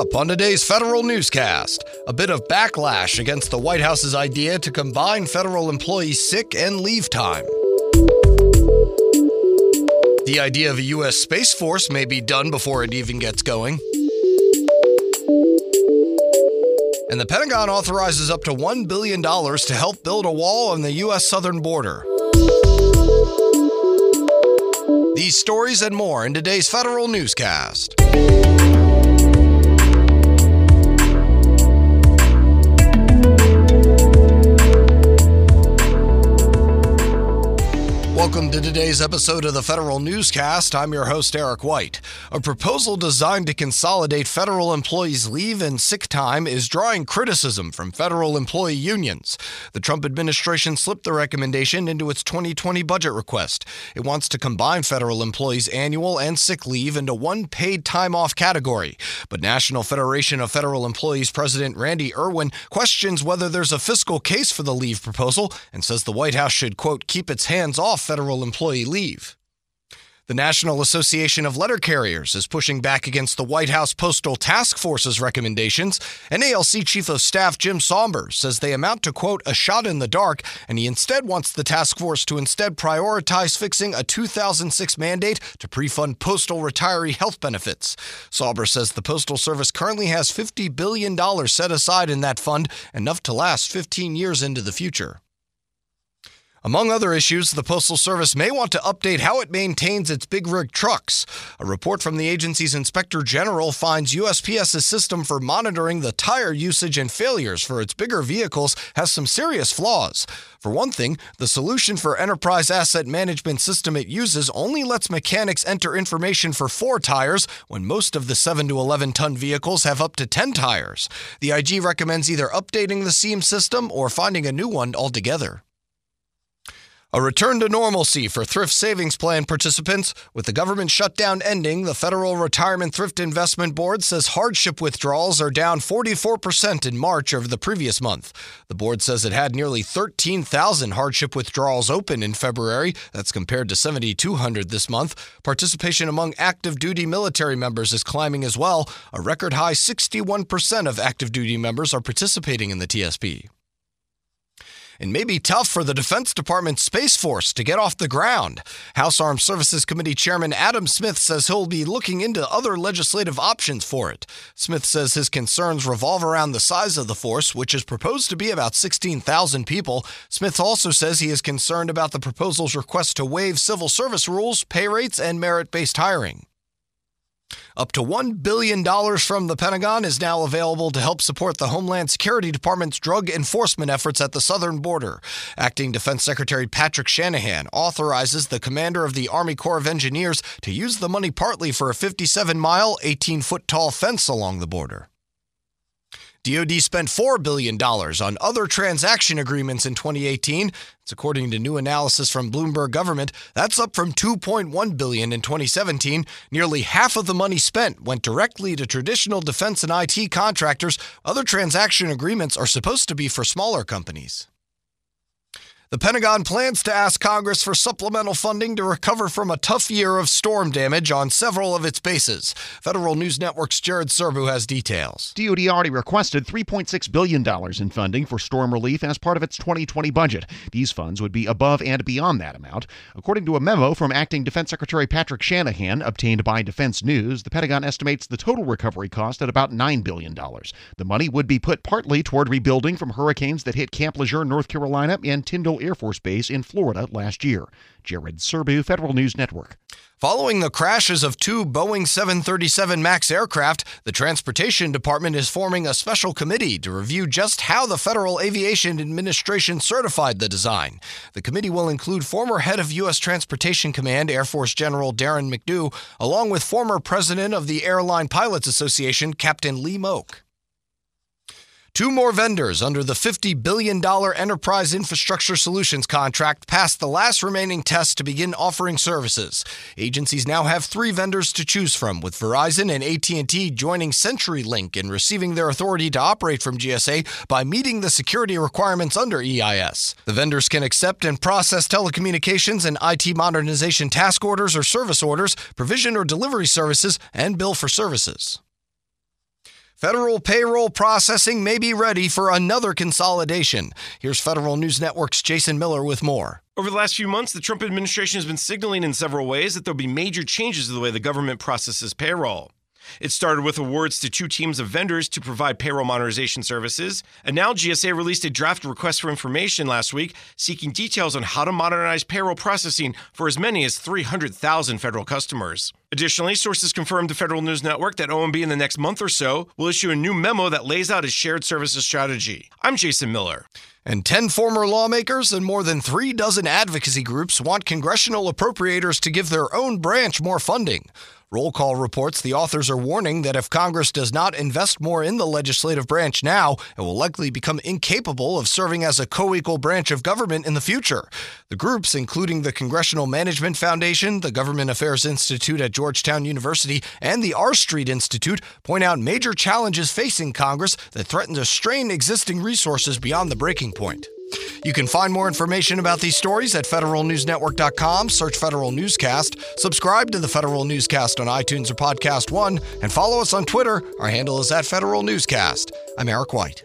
up on today's federal newscast, a bit of backlash against the White House's idea to combine federal employees' sick and leave time. The idea of a U.S. Space Force may be done before it even gets going. And the Pentagon authorizes up to $1 billion to help build a wall on the U.S. southern border. These stories and more in today's federal newscast. To today's episode of the Federal Newscast. I'm your host, Eric White. A proposal designed to consolidate federal employees' leave and sick time is drawing criticism from federal employee unions. The Trump administration slipped the recommendation into its 2020 budget request. It wants to combine federal employees' annual and sick leave into one paid time off category. But National Federation of Federal Employees President Randy Erwin questions whether there's a fiscal case for the leave proposal and says the White House should, quote, keep its hands off federal employee leave. The National Association of Letter Carriers is pushing back against the White House Postal Task Force's recommendations. NALC Chief of Staff Jim Saunders says they amount to, quote, a shot in the dark, and he instead wants the task force to instead prioritize fixing a 2006 mandate to pre-fund postal retiree health benefits. Saunders says the Postal Service currently has $50 billion set aside in that fund, enough to last 15 years into the future. Among other issues, the Postal Service may want to update how it maintains its big rig trucks. A report from the agency's Inspector General finds USPS's system for monitoring the tire usage and failures for its bigger vehicles has some serious flaws. For one thing, the solution for enterprise asset management system it uses only lets mechanics enter information for four tires when most of the 7 to 11 ton vehicles have up to 10 tires. The IG recommends either updating the SEAM system or finding a new one altogether. A return to normalcy for Thrift Savings Plan participants. With the government shutdown ending, the Federal Retirement Thrift Investment Board says hardship withdrawals are down 44% in March over the previous month. The board says it had nearly 13,000 hardship withdrawals open in February. That's compared to 7,200 this month. Participation among active duty military members is climbing as well. A record high 61% of active duty members are participating in the TSP. It may be tough for the Defense Department Space Force to get off the ground. House Armed Services Committee Chairman Adam Smith says he'll be looking into other legislative options for it. Smith says his concerns revolve around the size of the force, which is proposed to be about 16,000 people. Smith also says he is concerned about the proposal's request to waive civil service rules, pay rates, and merit based hiring. Up to $1 billion from the Pentagon is now available to help support the Homeland Security Department's drug enforcement efforts at the southern border. Acting Defense Secretary Patrick Shanahan authorizes the commander of the Army Corps of Engineers to use the money partly for a 57 mile, 18 foot tall fence along the border. DoD spent $4 billion on other transaction agreements in 2018. It's according to new analysis from Bloomberg Government. That's up from 2.1 billion in 2017. Nearly half of the money spent went directly to traditional defense and IT contractors. Other transaction agreements are supposed to be for smaller companies. The Pentagon plans to ask Congress for supplemental funding to recover from a tough year of storm damage on several of its bases. Federal News Network's Jared Serbu has details. DoD already requested $3.6 billion in funding for storm relief as part of its 2020 budget. These funds would be above and beyond that amount. According to a memo from Acting Defense Secretary Patrick Shanahan, obtained by Defense News, the Pentagon estimates the total recovery cost at about $9 billion. The money would be put partly toward rebuilding from hurricanes that hit Camp Lejeune, North Carolina, and Tyndall Air Force Base in Florida last year. Jared Serbu, Federal News Network. Following the crashes of two Boeing 737 MAX aircraft, the Transportation Department is forming a special committee to review just how the Federal Aviation Administration certified the design. The committee will include former head of U.S. Transportation Command, Air Force General Darren McDew, along with former president of the Airline Pilots Association, Captain Lee Moak. Two more vendors under the $50 billion Enterprise Infrastructure Solutions contract passed the last remaining test to begin offering services. Agencies now have three vendors to choose from, with Verizon and AT&T joining CenturyLink in receiving their authority to operate from GSA by meeting the security requirements under EIS. The vendors can accept and process telecommunications and IT modernization task orders or service orders, provision or delivery services, and bill for services. Federal payroll processing may be ready for another consolidation. Here's Federal News Network's Jason Miller with more. Over the last few months, the Trump administration has been signaling in several ways that there'll be major changes to the way the government processes payroll. It started with awards to two teams of vendors to provide payroll modernization services, and now GSA released a draft request for information last week seeking details on how to modernize payroll processing for as many as 300,000 federal customers. Additionally, sources confirmed to Federal News Network that OMB in the next month or so will issue a new memo that lays out a shared services strategy. I'm Jason Miller. And 10 former lawmakers and more than three dozen advocacy groups want congressional appropriators to give their own branch more funding. Roll call reports the authors are warning that if Congress does not invest more in the legislative branch now, it will likely become incapable of serving as a co equal branch of government in the future. The groups, including the Congressional Management Foundation, the Government Affairs Institute at Georgetown University, and the R Street Institute, point out major challenges facing Congress that threaten to strain existing resources beyond the breaking point. You can find more information about these stories at federalnewsnetwork.com. Search Federal Newscast. Subscribe to the Federal Newscast on iTunes or Podcast One, and follow us on Twitter. Our handle is at Federal Newscast. I'm Eric White.